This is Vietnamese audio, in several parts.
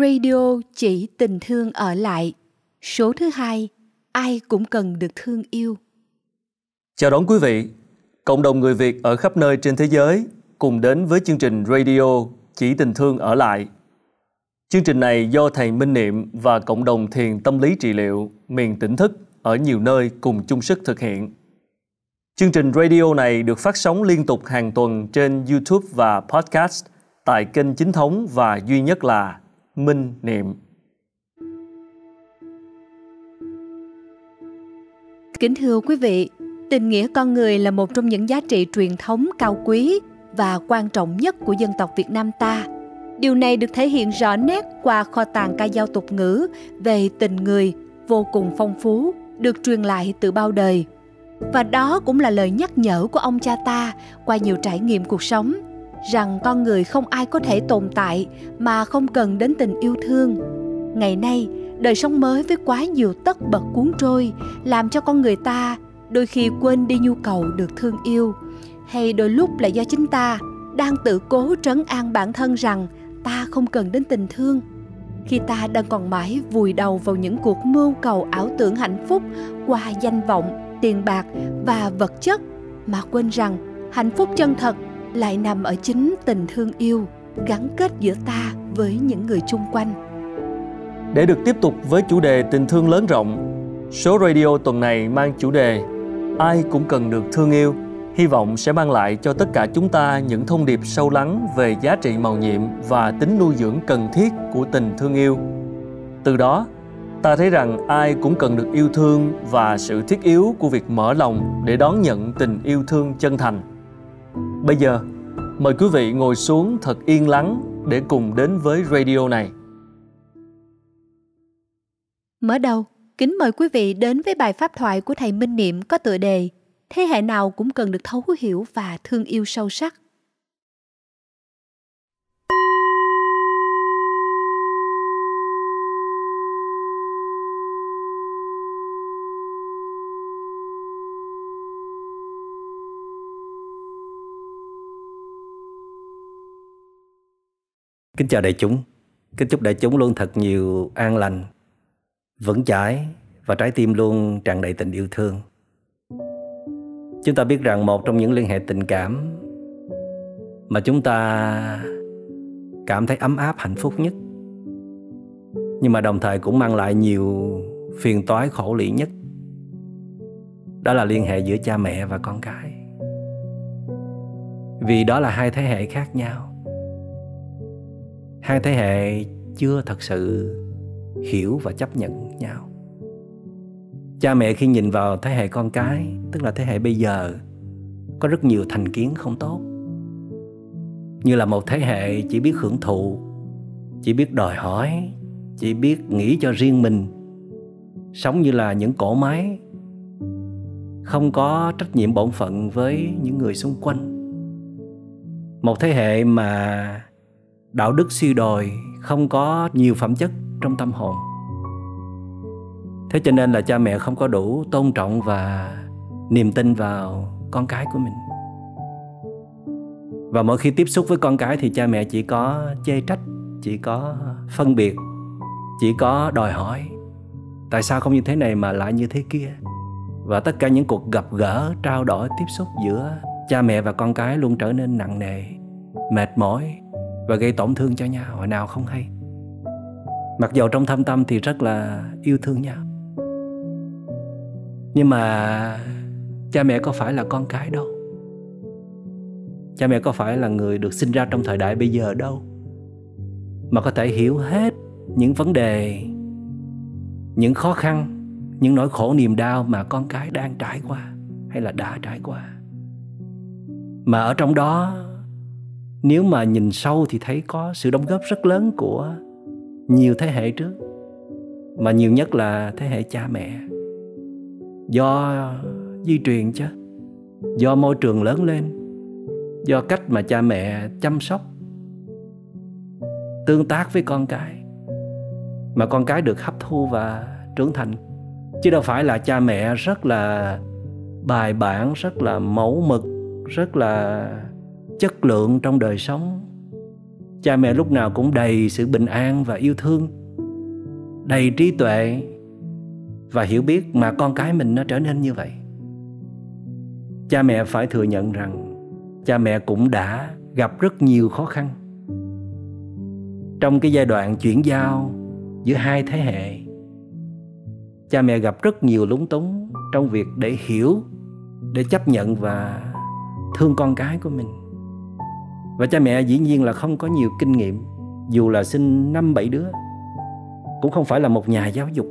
Radio chỉ tình thương ở lại. Số thứ hai, ai cũng cần được thương yêu. Chào đón quý vị, cộng đồng người Việt ở khắp nơi trên thế giới cùng đến với chương trình Radio Chỉ tình thương ở lại. Chương trình này do thầy Minh Niệm và cộng đồng thiền tâm lý trị liệu miền tỉnh thức ở nhiều nơi cùng chung sức thực hiện. Chương trình radio này được phát sóng liên tục hàng tuần trên YouTube và podcast tại kênh chính thống và duy nhất là Minh Niệm. Kính thưa quý vị, tình nghĩa con người là một trong những giá trị truyền thống cao quý và quan trọng nhất của dân tộc Việt Nam ta. Điều này được thể hiện rõ nét qua kho tàng ca dao tục ngữ về tình người vô cùng phong phú, được truyền lại từ bao đời. Và đó cũng là lời nhắc nhở của ông cha ta qua nhiều trải nghiệm cuộc sống rằng con người không ai có thể tồn tại mà không cần đến tình yêu thương. Ngày nay, đời sống mới với quá nhiều tất bật cuốn trôi, làm cho con người ta đôi khi quên đi nhu cầu được thương yêu. Hay đôi lúc là do chính ta đang tự cố trấn an bản thân rằng ta không cần đến tình thương. Khi ta đang còn mãi vùi đầu vào những cuộc mưu cầu ảo tưởng hạnh phúc qua danh vọng, tiền bạc và vật chất mà quên rằng hạnh phúc chân thật lại nằm ở chính tình thương yêu gắn kết giữa ta với những người chung quanh. Để được tiếp tục với chủ đề tình thương lớn rộng, số radio tuần này mang chủ đề ai cũng cần được thương yêu, hy vọng sẽ mang lại cho tất cả chúng ta những thông điệp sâu lắng về giá trị màu nhiệm và tính nuôi dưỡng cần thiết của tình thương yêu. Từ đó, ta thấy rằng ai cũng cần được yêu thương và sự thiết yếu của việc mở lòng để đón nhận tình yêu thương chân thành bây giờ, mời quý vị ngồi xuống thật yên lắng để cùng đến với radio này. Mở đầu, kính mời quý vị đến với bài pháp thoại của thầy minh niệm có tựa đề thế hệ nào cũng cần được thấu hiểu và thương yêu sâu sắc? Kính chào đại chúng. Kính chúc đại chúng luôn thật nhiều an lành, vững chãi và trái tim luôn tràn đầy tình yêu thương. Chúng ta biết rằng một trong những liên hệ tình cảm mà chúng ta cảm thấy ấm áp hạnh phúc nhất nhưng mà đồng thời cũng mang lại nhiều phiền toái khổ lị nhất đó là liên hệ giữa cha mẹ và con cái vì đó là hai thế hệ khác nhau hai thế hệ chưa thật sự hiểu và chấp nhận nhau. Cha mẹ khi nhìn vào thế hệ con cái, tức là thế hệ bây giờ, có rất nhiều thành kiến không tốt. Như là một thế hệ chỉ biết hưởng thụ, chỉ biết đòi hỏi, chỉ biết nghĩ cho riêng mình. Sống như là những cỗ máy, không có trách nhiệm bổn phận với những người xung quanh. Một thế hệ mà đạo đức suy đồi không có nhiều phẩm chất trong tâm hồn. Thế cho nên là cha mẹ không có đủ tôn trọng và niềm tin vào con cái của mình. Và mỗi khi tiếp xúc với con cái thì cha mẹ chỉ có chê trách, chỉ có phân biệt, chỉ có đòi hỏi. Tại sao không như thế này mà lại như thế kia? Và tất cả những cuộc gặp gỡ, trao đổi, tiếp xúc giữa cha mẹ và con cái luôn trở nên nặng nề, mệt mỏi và gây tổn thương cho nhau hồi nào không hay. Mặc dầu trong thâm tâm thì rất là yêu thương nhau nhưng mà cha mẹ có phải là con cái đâu. Cha mẹ có phải là người được sinh ra trong thời đại bây giờ đâu. Mà có thể hiểu hết những vấn đề, những khó khăn, những nỗi khổ niềm đau mà con cái đang trải qua hay là đã trải qua. Mà ở trong đó nếu mà nhìn sâu thì thấy có sự đóng góp rất lớn của nhiều thế hệ trước, mà nhiều nhất là thế hệ cha mẹ. Do di truyền chứ, do môi trường lớn lên, do cách mà cha mẹ chăm sóc, tương tác với con cái, mà con cái được hấp thu và trưởng thành. Chứ đâu phải là cha mẹ rất là bài bản, rất là mẫu mực, rất là chất lượng trong đời sống. Cha mẹ lúc nào cũng đầy sự bình an và yêu thương, đầy trí tuệ và hiểu biết mà con cái mình nó trở nên như vậy. Cha mẹ phải thừa nhận rằng cha mẹ cũng đã gặp rất nhiều khó khăn. Trong cái giai đoạn chuyển giao giữa hai thế hệ, cha mẹ gặp rất nhiều lúng túng trong việc để hiểu, để chấp nhận và thương con cái của mình và cha mẹ dĩ nhiên là không có nhiều kinh nghiệm, dù là sinh năm bảy đứa. Cũng không phải là một nhà giáo dục,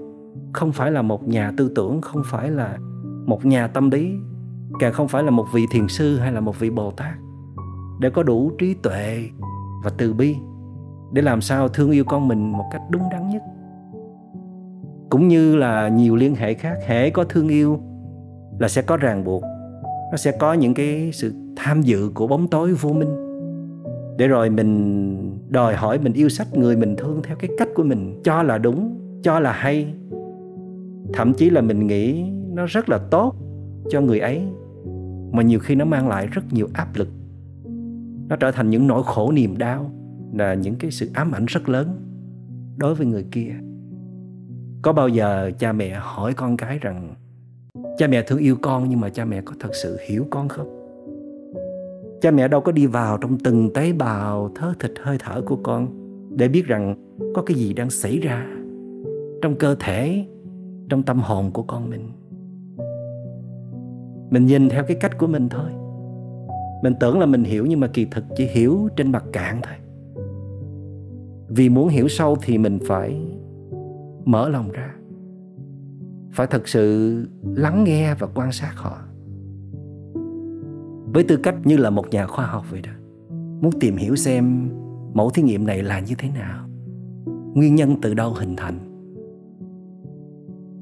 không phải là một nhà tư tưởng, không phải là một nhà tâm lý, càng không phải là một vị thiền sư hay là một vị bồ tát. Để có đủ trí tuệ và từ bi để làm sao thương yêu con mình một cách đúng đắn nhất. Cũng như là nhiều liên hệ khác hệ có thương yêu là sẽ có ràng buộc, nó sẽ có những cái sự tham dự của bóng tối vô minh để rồi mình đòi hỏi, mình yêu sách người mình thương theo cái cách của mình, cho là đúng, cho là hay. Thậm chí là mình nghĩ nó rất là tốt cho người ấy, mà nhiều khi nó mang lại rất nhiều áp lực. Nó trở thành những nỗi khổ niềm đau, là những cái sự ám ảnh rất lớn đối với người kia. Có bao giờ cha mẹ hỏi con cái rằng, cha mẹ thương yêu con nhưng mà cha mẹ có thật sự hiểu con không? Cha mẹ đâu có đi vào trong từng tế bào thớ thịt hơi thở của con để biết rằng có cái gì đang xảy ra trong cơ thể, trong tâm hồn của con mình. Mình nhìn theo cái cách của mình thôi. Mình tưởng là mình hiểu nhưng mà kỳ thực chỉ hiểu trên mặt cạn thôi. Vì muốn hiểu sâu thì mình phải mở lòng ra, phải thật sự lắng nghe và quan sát họ với tư cách như là một nhà khoa học vậy đó, muốn tìm hiểu xem mẫu thí nghiệm này là như thế nào. Nguyên nhân từ đâu hình thành?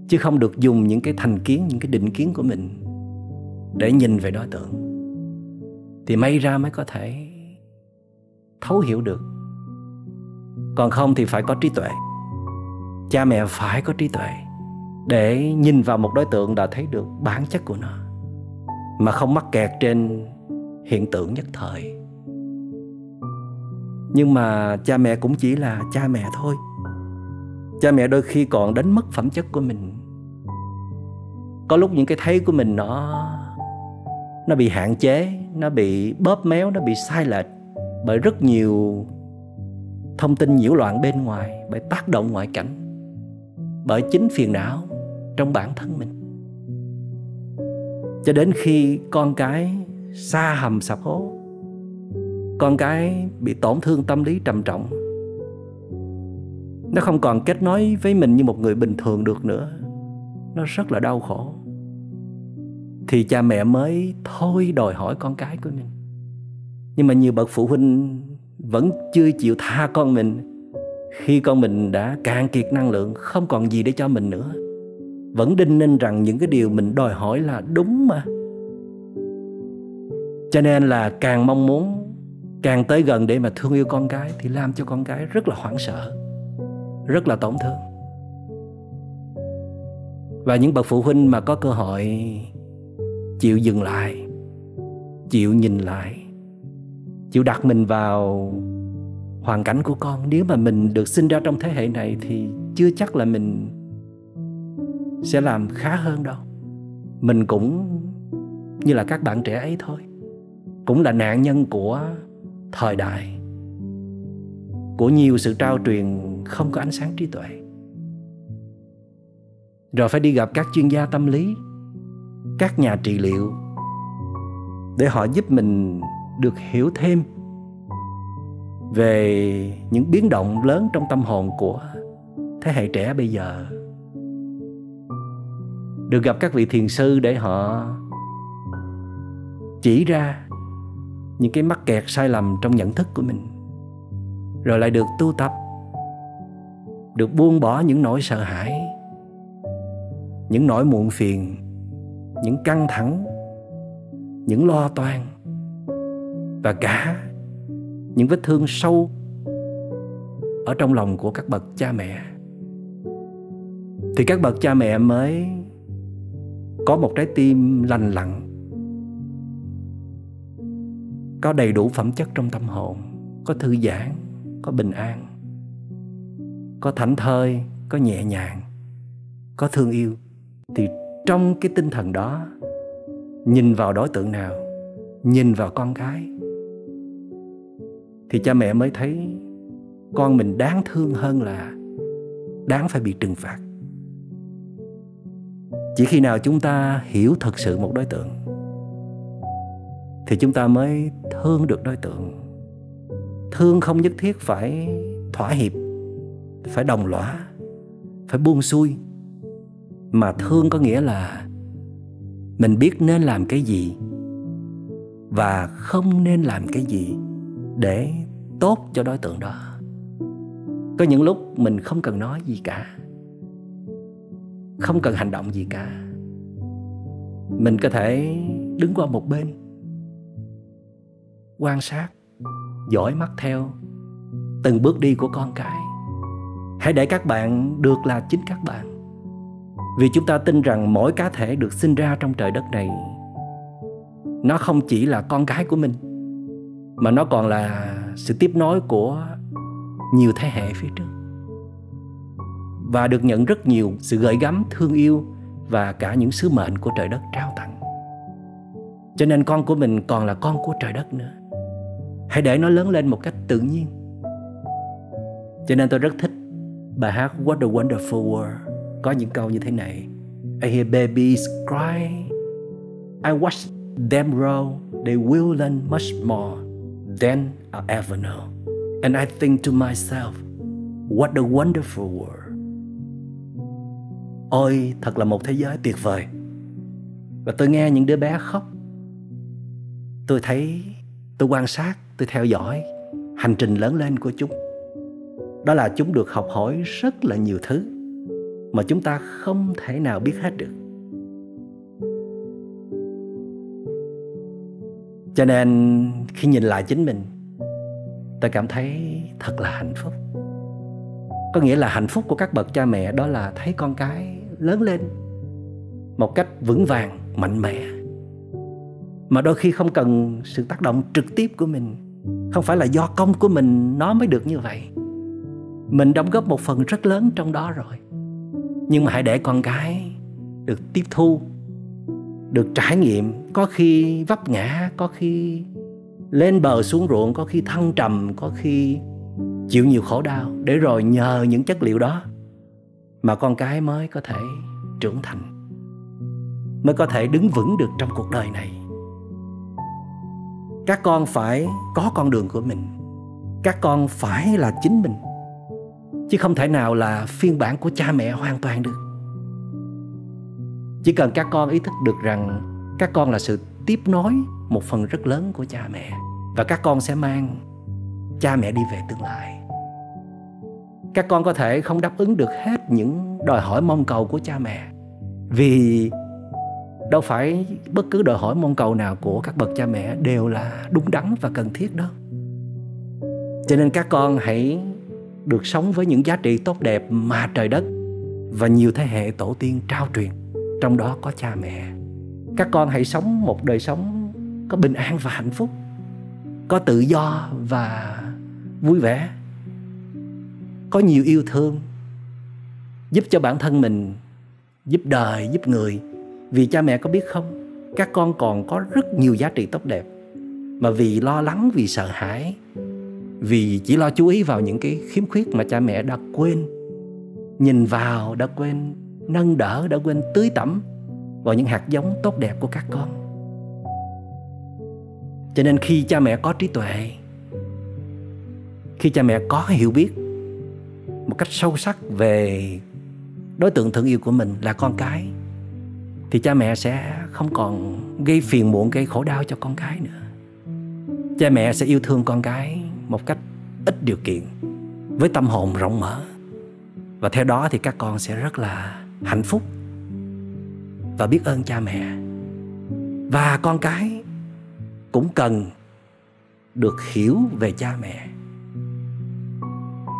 Chứ không được dùng những cái thành kiến, những cái định kiến của mình để nhìn về đối tượng, thì may ra mới có thể thấu hiểu được. Còn không thì phải có trí tuệ. Cha mẹ phải có trí tuệ để nhìn vào một đối tượng đã thấy được bản chất của nó mà không mắc kẹt trên hiện tượng nhất thời. Nhưng mà cha mẹ cũng chỉ là cha mẹ thôi. Cha mẹ đôi khi còn đánh mất phẩm chất của mình. Có lúc những cái thấy của mình nó nó bị hạn chế, nó bị bóp méo, nó bị sai lệch bởi rất nhiều thông tin nhiễu loạn bên ngoài, bởi tác động ngoại cảnh, bởi chính phiền não trong bản thân mình cho đến khi con cái xa hầm sập hố, con cái bị tổn thương tâm lý trầm trọng. Nó không còn kết nối với mình như một người bình thường được nữa. Nó rất là đau khổ. Thì cha mẹ mới thôi đòi hỏi con cái của mình. Nhưng mà nhiều bậc phụ huynh vẫn chưa chịu tha con mình. Khi con mình đã cạn kiệt năng lượng, không còn gì để cho mình nữa vẫn đinh ninh rằng những cái điều mình đòi hỏi là đúng mà. Cho nên là càng mong muốn, càng tới gần để mà thương yêu con cái thì làm cho con cái rất là hoảng sợ, rất là tổn thương. Và những bậc phụ huynh mà có cơ hội chịu dừng lại, chịu nhìn lại, chịu đặt mình vào hoàn cảnh của con, nếu mà mình được sinh ra trong thế hệ này thì chưa chắc là mình sẽ làm khá hơn đâu. Mình cũng như là các bạn trẻ ấy thôi. Cũng là nạn nhân của thời đại. Của nhiều sự trao truyền không có ánh sáng trí tuệ. Rồi phải đi gặp các chuyên gia tâm lý, các nhà trị liệu để họ giúp mình được hiểu thêm về những biến động lớn trong tâm hồn của thế hệ trẻ bây giờ được gặp các vị thiền sư để họ chỉ ra những cái mắc kẹt sai lầm trong nhận thức của mình. Rồi lại được tu tập, được buông bỏ những nỗi sợ hãi, những nỗi muộn phiền, những căng thẳng, những lo toan, và cả những vết thương sâu ở trong lòng của các bậc cha mẹ. Thì các bậc cha mẹ mới có một trái tim lành lặn, có đầy đủ phẩm chất trong tâm hồn, có thư giãn, có bình an, có thảnh thơi, có nhẹ nhàng, có thương yêu. Thì trong cái tinh thần đó, nhìn vào đối tượng nào, nhìn vào con cái thì cha mẹ mới thấy con mình đáng thương hơn là đáng phải bị trừng phạt chỉ khi nào chúng ta hiểu thật sự một đối tượng, thì chúng ta mới thương được đối tượng. Thương không nhất thiết phải thỏa hiệp, phải đồng lõa, phải buông xuôi, mà thương có nghĩa là mình biết nên làm cái gì và không nên làm cái gì để tốt cho đối tượng đó. Có những lúc mình không cần nói gì cả không cần hành động gì cả. Mình có thể đứng qua một bên. Quan sát, dõi mắt theo từng bước đi của con cái. Hãy để các bạn được là chính các bạn. Vì chúng ta tin rằng mỗi cá thể được sinh ra trong trời đất này, nó không chỉ là con cái của mình, mà nó còn là sự tiếp nối của nhiều thế hệ phía trước và được nhận rất nhiều sự gợi gắm, thương yêu và cả những sứ mệnh của trời đất trao tặng. Cho nên con của mình còn là con của trời đất nữa. Hãy để nó lớn lên một cách tự nhiên. Cho nên tôi rất thích bài hát What a Wonderful World. Có những câu như thế này. I hear babies cry. I watch them grow. They will learn much more than I ever know. And I think to myself, What a wonderful world. Ôi, thật là một thế giới tuyệt vời. Và tôi nghe những đứa bé khóc. Tôi thấy, Tôi quan sát, Tôi theo dõi Hành trình lớn lên của chúng. Đó là chúng được học hỏi rất là nhiều thứ Mà chúng ta không thể nào biết hết được. Cho nên, khi nhìn lại chính mình, Tôi cảm thấy thật là hạnh phúc. Có nghĩa là hạnh phúc của các bậc cha mẹ Đó là thấy con cái lớn lên Một cách vững vàng, mạnh mẽ. Mà đôi khi không cần sự tác động trực tiếp của mình Không phải là do công của mình nó mới được như vậy. Mình đóng góp một phần rất lớn trong đó rồi. Nhưng mà hãy để con cái được tiếp thu được trải nghiệm có khi vấp ngã có khi lên bờ xuống ruộng có khi thăng trầm có khi chịu nhiều khổ đau. Để rồi nhờ những chất liệu đó mà con cái mới có thể trưởng thành, mới có thể đứng vững được trong cuộc đời này. Các con phải có con đường của mình, các con phải là chính mình, chứ không thể nào là phiên bản của cha mẹ hoàn toàn được. Chỉ cần các con ý thức được rằng các con là sự tiếp nối một phần rất lớn của cha mẹ, và các con sẽ mang cha mẹ đi về tương lai các con có thể không đáp ứng được hết những đòi hỏi mong cầu của cha mẹ. Vì đâu phải bất cứ đòi hỏi mong cầu nào của các bậc cha mẹ đều là đúng đắn và cần thiết đâu. Cho nên các con hãy được sống với những giá trị tốt đẹp mà trời đất và nhiều thế hệ tổ tiên trao truyền, trong đó có cha mẹ. Các con hãy sống một đời sống có bình an và hạnh phúc, có tự do và vui vẻ có nhiều yêu thương, giúp cho bản thân mình, giúp đời, giúp người. Vì cha mẹ có biết không, các con còn có rất nhiều giá trị tốt đẹp. Mà vì lo lắng, vì sợ hãi, vì chỉ lo chú ý vào những cái khiếm khuyết mà cha mẹ đã quên, nhìn vào đã quên, nâng đỡ đã quên, tưới tẩm vào những hạt giống tốt đẹp của các con. Cho nên khi cha mẹ có trí tuệ, khi cha mẹ có hiểu biết một cách sâu sắc về đối tượng thương yêu của mình là con cái, thì cha mẹ sẽ không còn gây phiền muộn, gây khổ đau cho con cái nữa. Cha mẹ sẽ yêu thương con cái một cách ít điều kiện, với tâm hồn rộng mở. Và theo đó thì các con sẽ rất là hạnh phúc và biết ơn cha mẹ. Và con cái cũng cần được hiểu về cha mẹ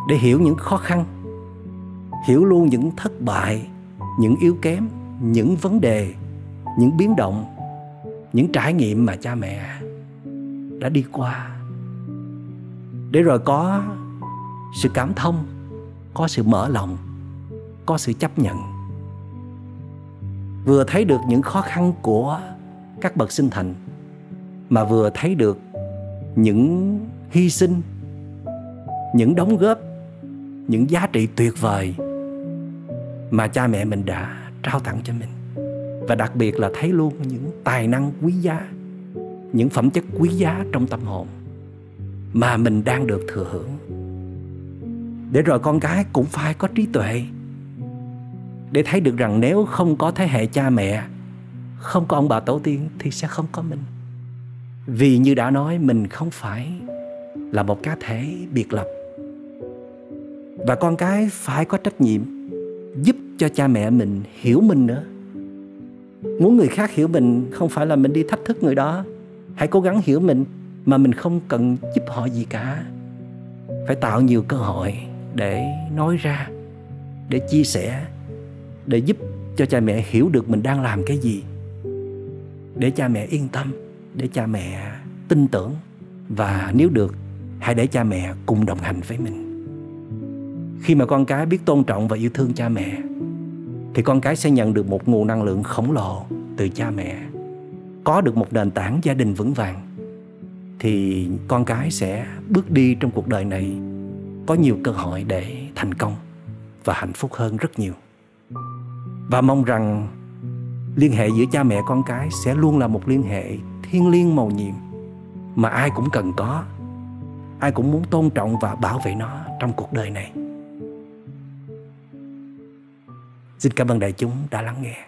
để hiểu những khó khăn, hiểu luôn những thất bại, những yếu kém, những vấn đề, những biến động, những trải nghiệm mà cha mẹ đã đi qua. Để rồi có sự cảm thông, có sự mở lòng, có sự chấp nhận. Vừa thấy được những khó khăn của các bậc sinh thành, mà vừa thấy được những hy sinh, những đóng góp những giá trị tuyệt vời mà cha mẹ mình đã trao tặng cho mình. Và đặc biệt là thấy luôn những tài năng quý giá, những phẩm chất quý giá trong tâm hồn mà mình đang được thừa hưởng. Để rồi con cái cũng phải có trí tuệ để thấy được rằng nếu không có thế hệ cha mẹ, không có ông bà tổ tiên thì sẽ không có mình. Vì như đã nói, mình không phải là một cá thể biệt lập và con cái phải có trách nhiệm giúp cho cha mẹ mình hiểu mình nữa. Muốn người khác hiểu mình không phải là mình đi thách thức người đó. Hãy cố gắng hiểu mình mà mình không cần giúp họ gì cả. Phải tạo nhiều cơ hội để nói ra, để chia sẻ, để giúp cho cha mẹ hiểu được mình đang làm cái gì. Để cha mẹ yên tâm, để cha mẹ tin tưởng. Và nếu được, hãy để cha mẹ cùng đồng hành với mình khi mà con cái biết tôn trọng và yêu thương cha mẹ, thì con cái sẽ nhận được một nguồn năng lượng khổng lồ từ cha mẹ. Có được một nền tảng gia đình vững vàng, thì con cái sẽ bước đi trong cuộc đời này có nhiều cơ hội để thành công và hạnh phúc hơn rất nhiều. Và mong rằng liên hệ giữa cha mẹ con cái sẽ luôn là một liên hệ thiêng liêng màu nhiệm mà ai cũng cần có, ai cũng muốn tôn trọng và bảo vệ nó trong cuộc đời này. Xin cảm ơn đại chúng đã lắng nghe.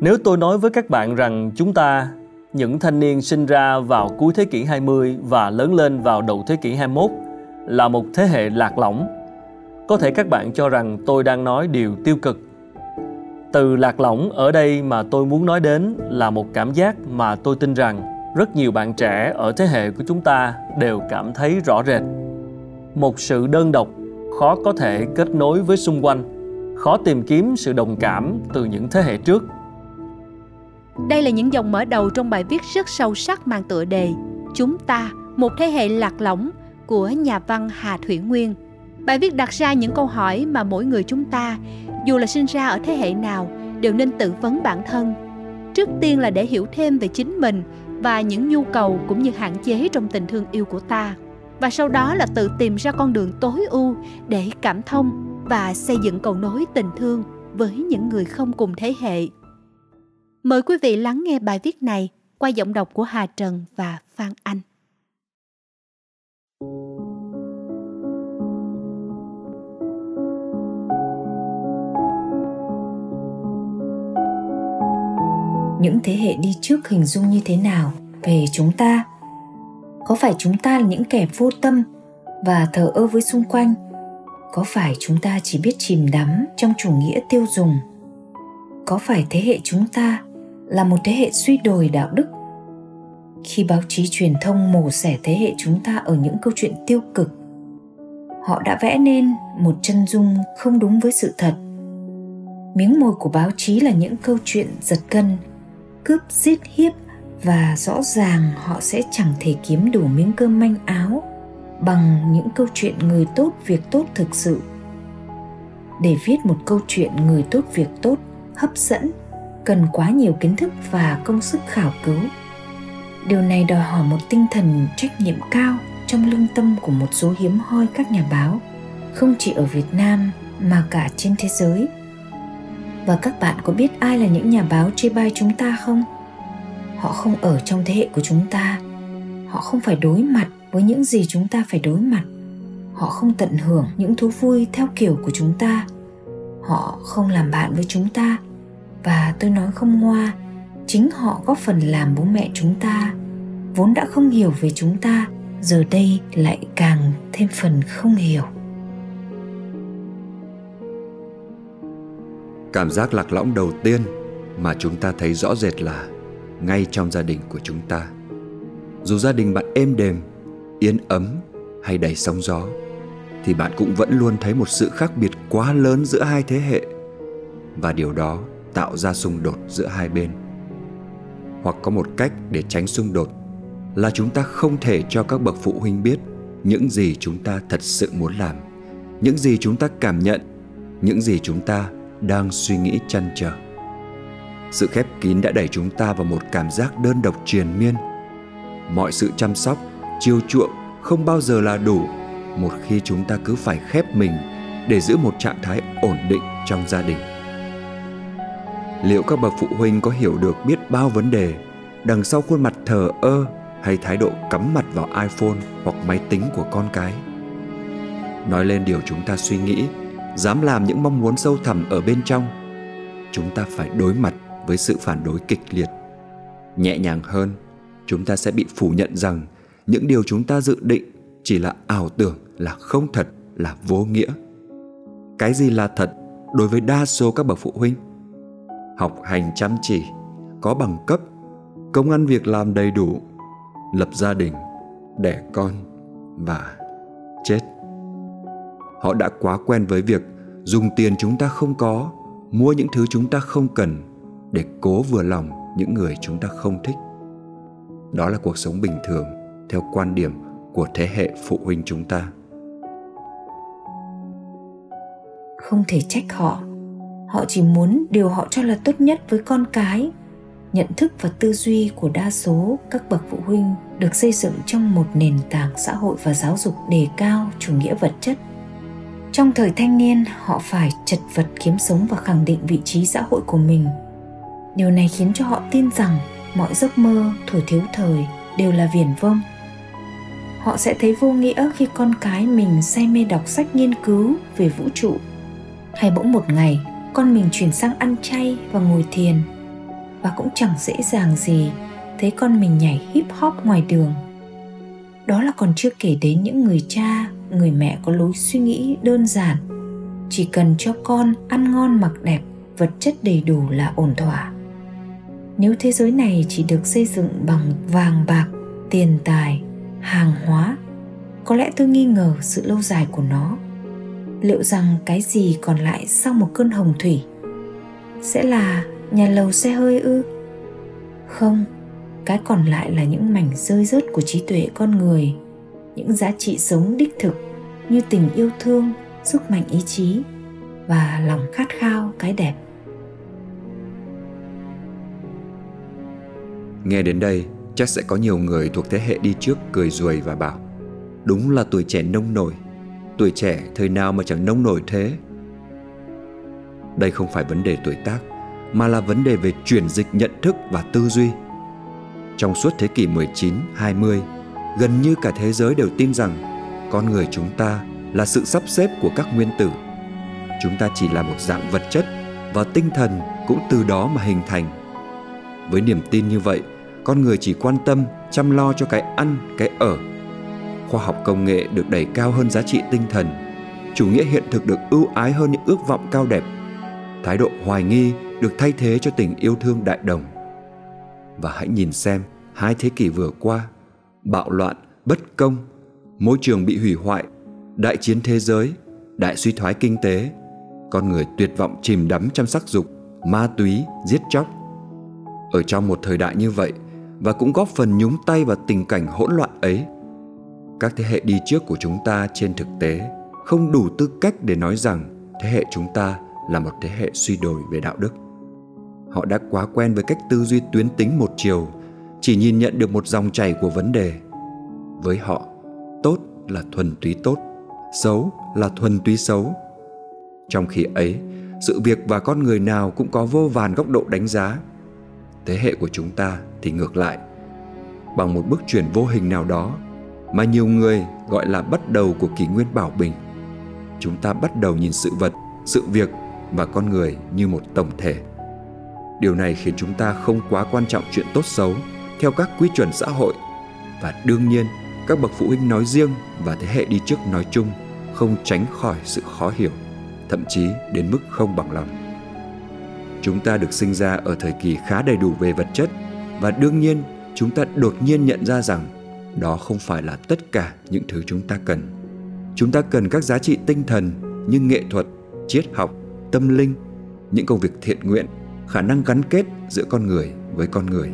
Nếu tôi nói với các bạn rằng chúng ta, những thanh niên sinh ra vào cuối thế kỷ 20 và lớn lên vào đầu thế kỷ 21 là một thế hệ lạc lõng, có thể các bạn cho rằng tôi đang nói điều tiêu cực. Từ lạc lõng ở đây mà tôi muốn nói đến là một cảm giác mà tôi tin rằng rất nhiều bạn trẻ ở thế hệ của chúng ta đều cảm thấy rõ rệt. Một sự đơn độc, khó có thể kết nối với xung quanh, khó tìm kiếm sự đồng cảm từ những thế hệ trước – đây là những dòng mở đầu trong bài viết rất sâu sắc mang tựa đề Chúng ta, một thế hệ lạc lõng của nhà văn Hà Thủy Nguyên. Bài viết đặt ra những câu hỏi mà mỗi người chúng ta, dù là sinh ra ở thế hệ nào, đều nên tự vấn bản thân. Trước tiên là để hiểu thêm về chính mình và những nhu cầu cũng như hạn chế trong tình thương yêu của ta. Và sau đó là tự tìm ra con đường tối ưu để cảm thông và xây dựng cầu nối tình thương với những người không cùng thế hệ. Mời quý vị lắng nghe bài viết này qua giọng đọc của Hà Trần và Phan Anh. những thế hệ đi trước hình dung như thế nào về chúng ta? Có phải chúng ta là những kẻ vô tâm và thờ ơ với xung quanh? Có phải chúng ta chỉ biết chìm đắm trong chủ nghĩa tiêu dùng? Có phải thế hệ chúng ta là một thế hệ suy đồi đạo đức. Khi báo chí truyền thông mổ xẻ thế hệ chúng ta ở những câu chuyện tiêu cực, họ đã vẽ nên một chân dung không đúng với sự thật. Miếng mồi của báo chí là những câu chuyện giật gân, cướp giết hiếp và rõ ràng họ sẽ chẳng thể kiếm đủ miếng cơm manh áo bằng những câu chuyện người tốt việc tốt thực sự. Để viết một câu chuyện người tốt việc tốt hấp dẫn cần quá nhiều kiến thức và công sức khảo cứu. Điều này đòi hỏi một tinh thần trách nhiệm cao trong lương tâm của một số hiếm hoi các nhà báo, không chỉ ở việt nam mà cả trên thế giới. Và các bạn có biết ai là những nhà báo chê bai chúng ta không? Họ không ở trong thế hệ của chúng ta. Họ không phải đối mặt với những gì chúng ta phải đối mặt. Họ không tận hưởng những thú vui theo kiểu của chúng ta. Họ không làm bạn với chúng ta và tôi nói không ngoa, chính họ góp phần làm bố mẹ chúng ta. Vốn đã không hiểu về chúng ta, giờ đây lại càng thêm phần không hiểu. Cảm giác lạc lõng đầu tiên mà chúng ta thấy rõ rệt là ngay trong gia đình của chúng ta. Dù gia đình bạn êm đềm, yên ấm hay đầy sóng gió, thì bạn cũng vẫn luôn thấy một sự khác biệt quá lớn giữa hai thế hệ. Và điều đó tạo ra xung đột giữa hai bên. Hoặc có một cách để tránh xung đột là chúng ta không thể cho các bậc phụ huynh biết những gì chúng ta thật sự muốn làm, những gì chúng ta cảm nhận, những gì chúng ta đang suy nghĩ chăn trở. Sự khép kín đã đẩy chúng ta vào một cảm giác đơn độc triền miên. Mọi sự chăm sóc, chiêu chuộng không bao giờ là đủ một khi chúng ta cứ phải khép mình để giữ một trạng thái ổn định trong gia đình liệu các bậc phụ huynh có hiểu được biết bao vấn đề, đằng sau khuôn mặt thờ ơ hay thái độ cắm mặt vào iphone hoặc máy tính của con cái? Nói lên điều chúng ta suy nghĩ, dám làm những mong muốn sâu thẳm ở bên trong, chúng ta phải đối mặt với sự phản đối kịch liệt. Nhẹ nhàng hơn, chúng ta sẽ bị phủ nhận rằng những điều chúng ta dự định chỉ là ảo tưởng, là không thật, là vô nghĩa. Cái gì là thật đối với đa số các bậc phụ huynh? Học hành chăm chỉ, có bằng cấp, công ăn việc làm đầy đủ, lập gia đình, đẻ con và chết. Họ đã quá quen với việc dùng tiền chúng ta không có, mua những thứ chúng ta không cần để cố vừa lòng những người chúng ta không thích. Đó là cuộc sống bình thường, theo quan điểm của thế hệ phụ huynh chúng ta. Không thể trách họ họ chỉ muốn điều họ cho là tốt nhất với con cái. Nhận thức và tư duy của đa số các bậc phụ huynh được xây dựng trong một nền tảng xã hội và giáo dục đề cao chủ nghĩa vật chất. Trong thời thanh niên, họ phải chật vật kiếm sống và khẳng định vị trí xã hội của mình. Điều này khiến cho họ tin rằng mọi giấc mơ tuổi thiếu thời đều là viển vông. Họ sẽ thấy vô nghĩa khi con cái mình say mê đọc sách nghiên cứu về vũ trụ. Hay bỗng một ngày con mình chuyển sang ăn chay và ngồi thiền. Và cũng chẳng dễ dàng gì thấy con mình nhảy hip hop ngoài đường. Đó là còn chưa kể đến những người cha, người mẹ có lối suy nghĩ đơn giản. Chỉ cần cho con ăn ngon mặc đẹp, vật chất đầy đủ là ổn thỏa. Nếu thế giới này chỉ được xây dựng bằng vàng bạc, tiền tài, hàng hóa, có lẽ tôi nghi ngờ sự lâu dài của nó liệu rằng cái gì còn lại sau một cơn hồng thủy? Sẽ là nhà lầu xe hơi ư? Không, cái còn lại là những mảnh rơi rớt của trí tuệ con người, những giá trị sống đích thực như tình yêu thương, sức mạnh ý chí và lòng khát khao cái đẹp. Nghe đến đây, chắc sẽ có nhiều người thuộc thế hệ đi trước cười ruồi và bảo, đúng là tuổi trẻ nông nổi tuổi trẻ thời nào mà chẳng nông nổi thế đây không phải vấn đề tuổi tác mà là vấn đề về chuyển dịch nhận thức và tư duy trong suốt thế kỷ 19, 20, gần như cả thế giới đều tin rằng con người chúng ta là sự sắp xếp của các nguyên tử. Chúng ta chỉ là một dạng vật chất và tinh thần cũng từ đó mà hình thành. Với niềm tin như vậy, con người chỉ quan tâm chăm lo cho cái ăn, cái ở. Khoa học công nghệ được đẩy cao hơn giá trị tinh thần. Chủ nghĩa hiện thực được ưu ái hơn những ước vọng cao đẹp. Thái độ hoài nghi được thay thế cho tình yêu thương đại đồng và hãy nhìn xem, hai thế kỷ vừa qua, bạo loạn, bất công, môi trường bị hủy hoại, đại chiến thế giới, đại suy thoái kinh tế, con người tuyệt vọng chìm đắm trong sắc dục, ma túy, giết chóc ở trong một thời đại như vậy, và cũng góp phần nhúng tay vào tình cảnh hỗn loạn ấy các thế hệ đi trước của chúng ta trên thực tế, không đủ tư cách để nói rằng thế hệ chúng ta là một thế hệ suy đồi về đạo đức. Họ đã quá quen với cách tư duy tuyến tính một chiều, chỉ nhìn nhận được một dòng chảy của vấn đề. Với họ, tốt là thuần túy tốt, xấu là thuần túy xấu. Trong khi ấy, sự việc và con người nào cũng có vô vàn góc độ đánh giá. Thế hệ của chúng ta thì ngược lại. Bằng một bước chuyển vô hình nào đó mà nhiều người gọi là bắt đầu của kỷ nguyên bảo bình. Chúng ta bắt đầu nhìn sự vật, sự việc và con người như một tổng thể. Điều này khiến chúng ta không quá quan trọng chuyện tốt xấu theo các quy chuẩn xã hội. Và đương nhiên, các bậc phụ huynh nói riêng và thế hệ đi trước nói chung không tránh khỏi sự khó hiểu, thậm chí đến mức không bằng lòng. Chúng ta được sinh ra ở thời kỳ khá đầy đủ về vật chất và đương nhiên, chúng ta đột nhiên nhận ra rằng đó không phải là tất cả những thứ chúng ta cần. Chúng ta cần các giá trị tinh thần như nghệ thuật, triết học, tâm linh, những công việc thiện nguyện, khả năng gắn kết giữa con người với con người.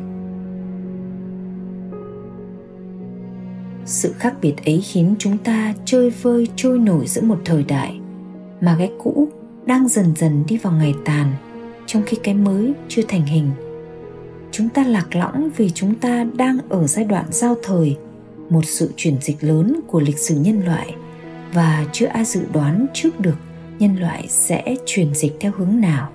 Sự khác biệt ấy khiến chúng ta chơi vơi trôi nổi giữa một thời đại mà cái cũ đang dần dần đi vào ngày tàn, trong khi cái mới chưa thành hình. Chúng ta lạc lõng vì chúng ta đang ở giai đoạn giao thời một sự chuyển dịch lớn của lịch sử nhân loại và chưa ai dự đoán trước được nhân loại sẽ chuyển dịch theo hướng nào.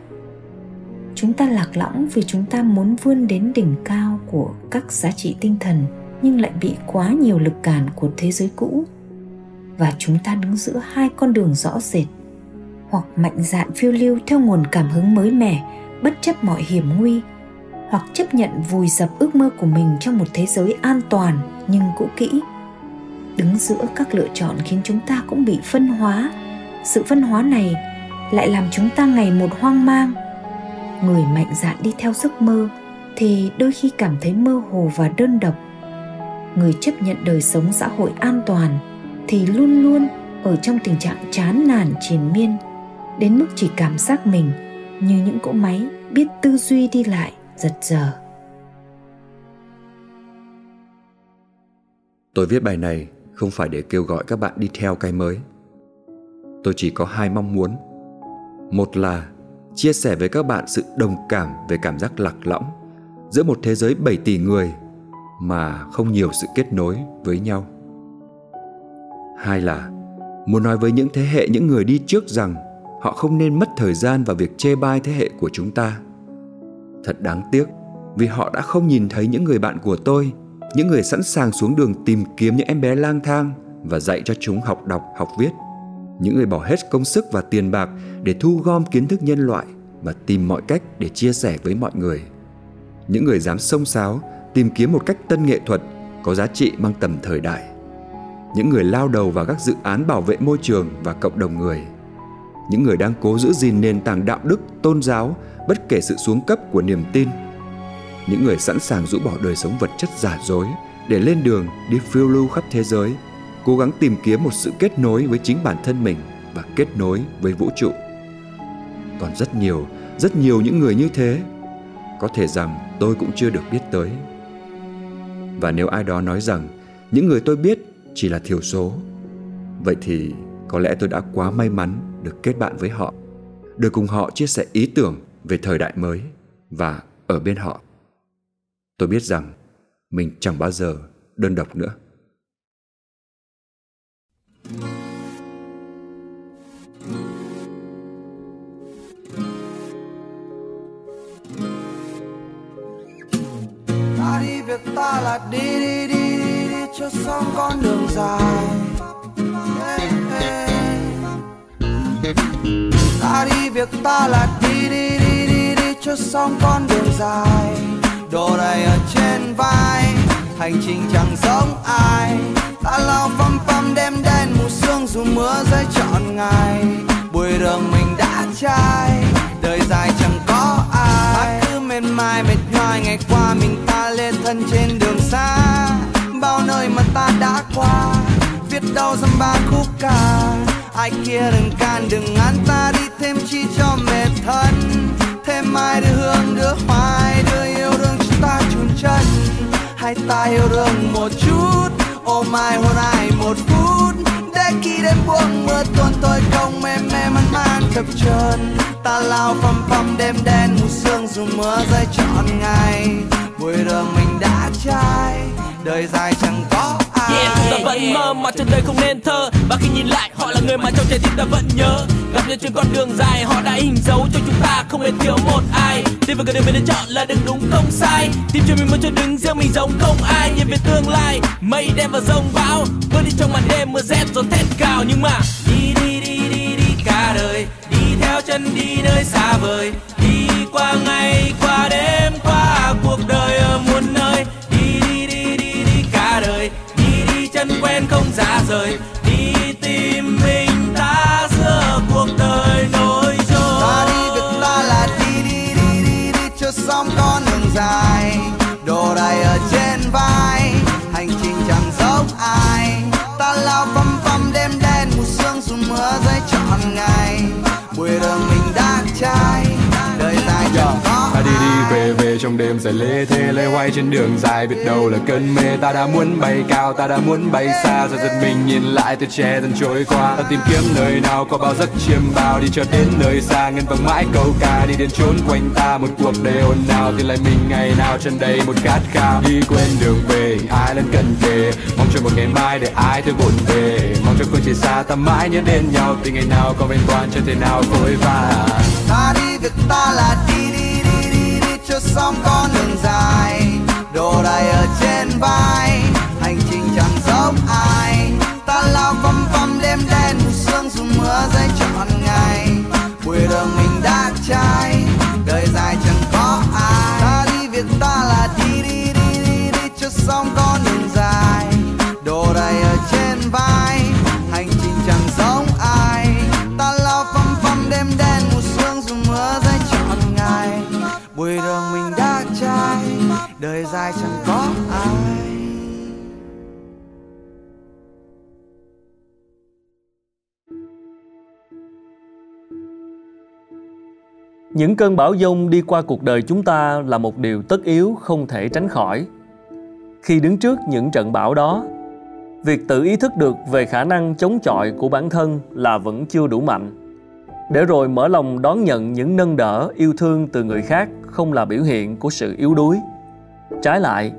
Chúng ta lạc lõng vì chúng ta muốn vươn đến đỉnh cao của các giá trị tinh thần nhưng lại bị quá nhiều lực cản của thế giới cũ. Và chúng ta đứng giữa hai con đường rõ rệt, hoặc mạnh dạn phiêu lưu theo nguồn cảm hứng mới mẻ, bất chấp mọi hiểm nguy hoặc chấp nhận vùi dập ước mơ của mình trong một thế giới an toàn nhưng cũ kỹ. Đứng giữa các lựa chọn khiến chúng ta cũng bị phân hóa. Sự phân hóa này lại làm chúng ta ngày một hoang mang. Người mạnh dạn đi theo giấc mơ thì đôi khi cảm thấy mơ hồ và đơn độc. Người chấp nhận đời sống xã hội an toàn thì luôn luôn ở trong tình trạng chán nản, triền miên. Đến mức chỉ cảm giác mình như những cỗ máy biết tư duy đi lại giật giờ tôi viết bài này không phải để kêu gọi các bạn đi theo cái mới tôi chỉ có hai mong muốn một là chia sẻ với các bạn sự đồng cảm về cảm giác lạc lõng giữa một thế giới 7 tỷ người mà không nhiều sự kết nối với nhau. Hai là muốn nói với những thế hệ, những người đi trước rằng họ không nên mất thời gian vào việc chê bai thế hệ của chúng ta. Thật đáng tiếc vì họ đã không nhìn thấy những người bạn của tôi, những người sẵn sàng xuống đường tìm kiếm những em bé lang thang và dạy cho chúng học đọc, học viết những người bỏ hết công sức và tiền bạc để thu gom kiến thức nhân loại và tìm mọi cách để chia sẻ với mọi người. Những người dám sông sáo, tìm kiếm một cách tân nghệ thuật có giá trị mang tầm thời đại. Những người lao đầu vào các dự án bảo vệ môi trường và cộng đồng người. Những người đang cố giữ gìn nền tảng đạo đức, tôn giáo bất kể sự xuống cấp của niềm tin. Những người sẵn sàng rũ bỏ đời sống vật chất giả dối để lên đường, đi phiêu lưu khắp thế giới, cố gắng tìm kiếm một sự kết nối với chính bản thân mình và kết nối với vũ trụ. Còn rất nhiều rất nhiều những người như thế. Có thể rằng tôi cũng chưa được biết tới. Và nếu ai đó nói rằng, những người tôi biết chỉ là thiểu số, vậy thì có lẽ tôi đã quá may mắn được kết bạn với họ, được cùng họ chia sẻ ý tưởng về thời đại mới và ở bên họ. Tôi biết rằng mình chẳng bao giờ đơn độc nữa. Ta đi việc ta là đi đi đi đi, đi cho xong con đường dài. Hey, hey. ta đi việc ta là đi cho xong con đường dài. Đồ đầy ở trên vai, hành trình chẳng giống ai. Ta lao phăm phăm đêm đen mù sương dù mưa rơi trọn ngày. Bụi đường mình đã chai đời dài chẳng có ai. Ta cứ mệt mỏi, mệt nhoài ngày qua mình ta lê thân trên đường xa. Bao nơi mà ta đã qua viết đâu dăm ba khúc ca. Ai kia đừng can, đừng ngăn ta, đi thêm chi cho mệt thân thêm mai đưa hương đưa hoài, đưa yêu đương chúng ta chùn chân. Hai ta yêu đương một chút ôm ai hôn ai một phút. Để khi đêm buông mưa tuôn tôi không mềm mềm man man chập chờn. Ta lao phăm phăm đêm đen mù sương dù mưa rơi trọn ngày. Bụi đường mình đã chai đời dài chẳng có ai Yeah, ta vẫn mơ mà trên đời không nên thơ. Và khi nhìn lại họ là người mà trong trái tim ta vẫn nhớ. Gặp nhau trên con đường dài họ đã hình dấu cho chúng ta không hề thiếu một ai. Đi vào cái đường mình đã chọn là đường đúng không sai. Tìm cho mình muốn cho đứng riêng mình giống không ai. Nhìn về tương lai, mây đen và rông bão. Bước đi trong màn đêm mưa rét gió thét cao. Nhưng mà đi đi đi đi đi cả đời. Đi theo chân đi nơi xa vời. Đi qua ngày qua đêm qua ra rời. Đi tìm trong đêm dài lê thê lê hoay trên đường dài, biết đâu là cơn mê. Ta đã muốn bay cao, ta đã muốn bay xa, rồi giật mình nhìn lại từ che dần trôi qua. Ta tìm kiếm nơi nào có bao giấc chiêm bao, đi cho đến nơi xa, ngân vang mãi câu ca. Đi đến chốn quanh ta, một cuộc đời ồn nào thì lại mình ngày nào chân đầy một khát khao. Đi quên đường về ai lên cần kề mong cho một ngày mai để ai thôi buồn về. Mong cho phương trời xa, ta mãi nhớ đến nhau. Thì ngày nào còn bên quan chưa thể nào vội vàng. Ta đi việc ta là đi đi xong con đường dài đồ đầy ở trên vai. Hành trình chẳng giống ai, ta lao phăm phăm đêm đen mù sương, dù mưa rơi trọn ngày. Bụi đường mình đã trai, đời dài chẳng có ai. Ta đi việc ta là đi đi đi đi đi, cho xong Những cơn bão dông đi qua cuộc đời chúng ta là một điều tất yếu không thể tránh khỏi. Khi đứng trước những trận bão đó, việc tự ý thức được về khả năng chống chọi của bản thân là vẫn chưa đủ mạnh. Để rồi mở lòng đón nhận những nâng đỡ, yêu thương từ người khác không là biểu hiện của sự yếu đuối. Trái lại,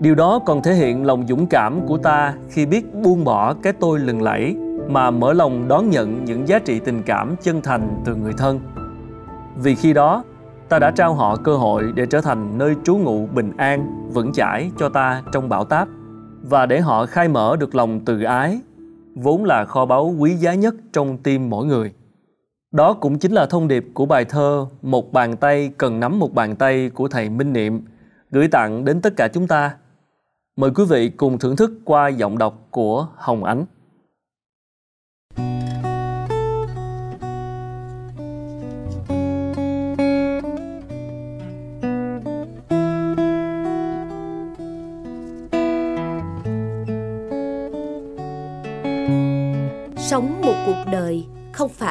điều đó còn thể hiện lòng dũng cảm của ta khi biết buông bỏ cái tôi lừng lẫy mà mở lòng đón nhận những giá trị tình cảm chân thành từ người thân vì khi đó, ta đã trao họ cơ hội để trở thành nơi trú ngụ bình an, vững chãi cho ta trong bão táp. Và để họ khai mở được lòng từ ái, vốn là kho báu quý giá nhất trong tim mỗi người. Đó cũng chính là thông điệp của bài thơ một bàn tay cần nắm một bàn tay của thầy minh niệm, gửi tặng đến tất cả chúng ta. Mời quý vị cùng thưởng thức qua giọng đọc của hồng ánh.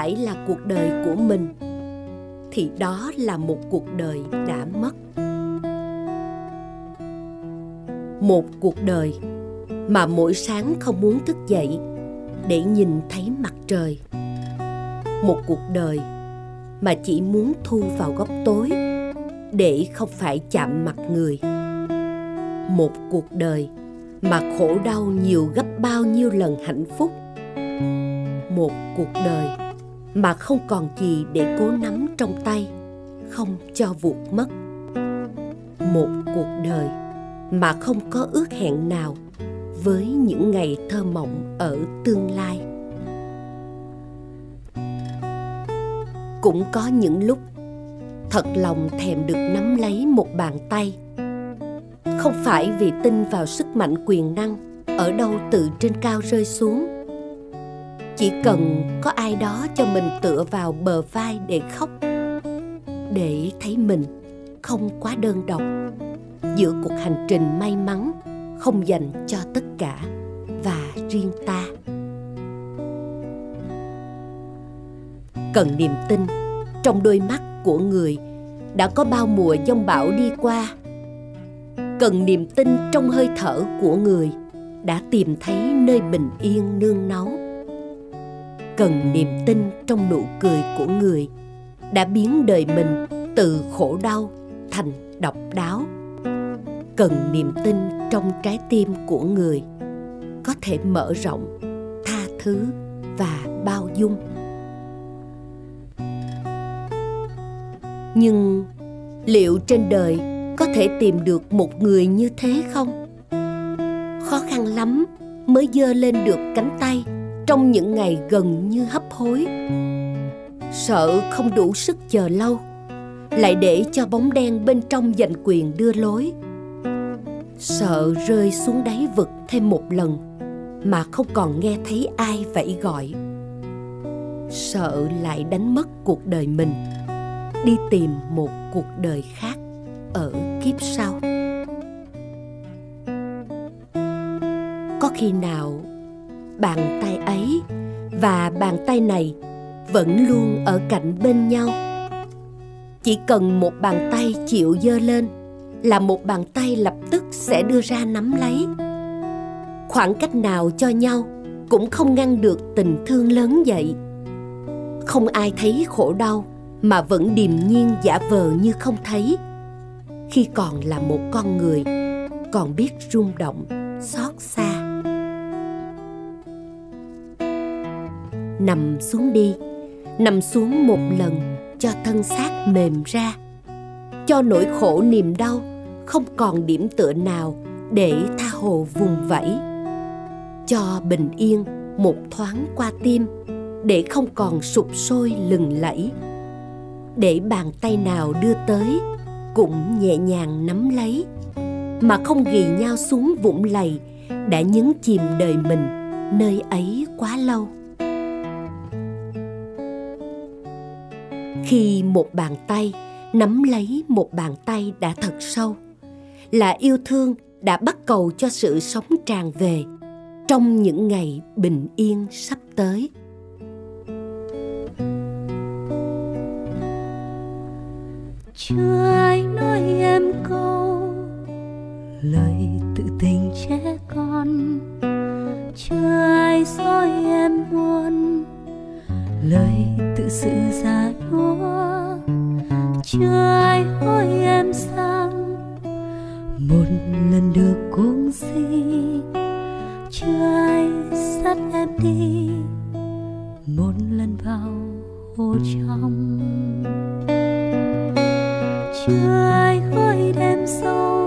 Phải là cuộc đời của mình, thì đó là một cuộc đời đã mất. Một cuộc đời mà mỗi sáng không muốn thức dậy để nhìn thấy mặt trời. Một cuộc đời mà chỉ muốn thu vào góc tối để không phải chạm mặt người. Một cuộc đời mà khổ đau nhiều gấp bao nhiêu lần hạnh phúc. Một cuộc đời mà không còn gì để cố nắm trong tay, không cho vụt mất. Một cuộc đời mà không có ước hẹn nào với những ngày thơ mộng ở tương lai. Cũng có những lúc, thật lòng thèm được nắm lấy một bàn tay. Không phải vì tin vào sức mạnh quyền năng ở đâu từ trên cao rơi xuống chỉ cần có ai đó cho mình tựa vào bờ vai để khóc, để thấy mình không quá đơn độc. Giữa cuộc hành trình may mắn, không dành cho tất cả và riêng ta. Cần niềm tin trong đôi mắt của người đã có bao mùa giông bão đi qua. Cần niềm tin trong hơi thở của người đã tìm thấy nơi bình yên nương náu cần niềm tin trong nụ cười của người, đã biến đời mình từ khổ đau thành độc đáo. Cần niềm tin trong trái tim của người có thể mở rộng, tha thứ và bao dung. Nhưng liệu trên đời có thể tìm được một người như thế không? Khó khăn lắm mới dơ lên được cánh tay trong những ngày gần như hấp hối. Sợ không đủ sức chờ lâu, lại để cho bóng đen bên trong giành quyền đưa lối. Sợ rơi xuống đáy vực thêm một lần, mà không còn nghe thấy ai vẫy gọi. Sợ lại đánh mất cuộc đời mình, đi tìm một cuộc đời khác ở kiếp sau. Có khi nào bàn tay ấy, và bàn tay này vẫn luôn ở cạnh bên nhau. Chỉ cần một bàn tay chịu dơ lên là một bàn tay lập tức sẽ đưa ra nắm lấy. Khoảng cách nào cho nhau cũng không ngăn được tình thương lớn dậy. Không ai thấy khổ đau mà vẫn điềm nhiên giả vờ như không thấy. Khi còn là một con người, còn biết rung động, xót xa. Nằm xuống đi, nằm xuống một lần cho thân xác mềm ra, cho nỗi khổ niềm đau không còn điểm tựa nào để tha hồ vùng vẫy. Cho bình yên một thoáng qua tim để không còn sụp sôi lừng lẫy, để bàn tay nào đưa tới cũng nhẹ nhàng nắm lấy, mà không ghì nhau xuống vũng lầy đã nhấn chìm đời mình nơi ấy quá lâu. Khi một bàn tay, nắm lấy một bàn tay đã thật sâu, là yêu thương đã bắt cầu cho sự sống tràn về trong những ngày bình yên sắp tới. Chưa ai nói em câu, lời tự tình trẻ con. Chưa ai soi em buồn lời tự sự già nua. Chưa ai hỏi em sang. Một lần được cuống si. Chưa ai dắt em đi. Một lần vào hồ trong. Chưa ai gọi đêm sâu.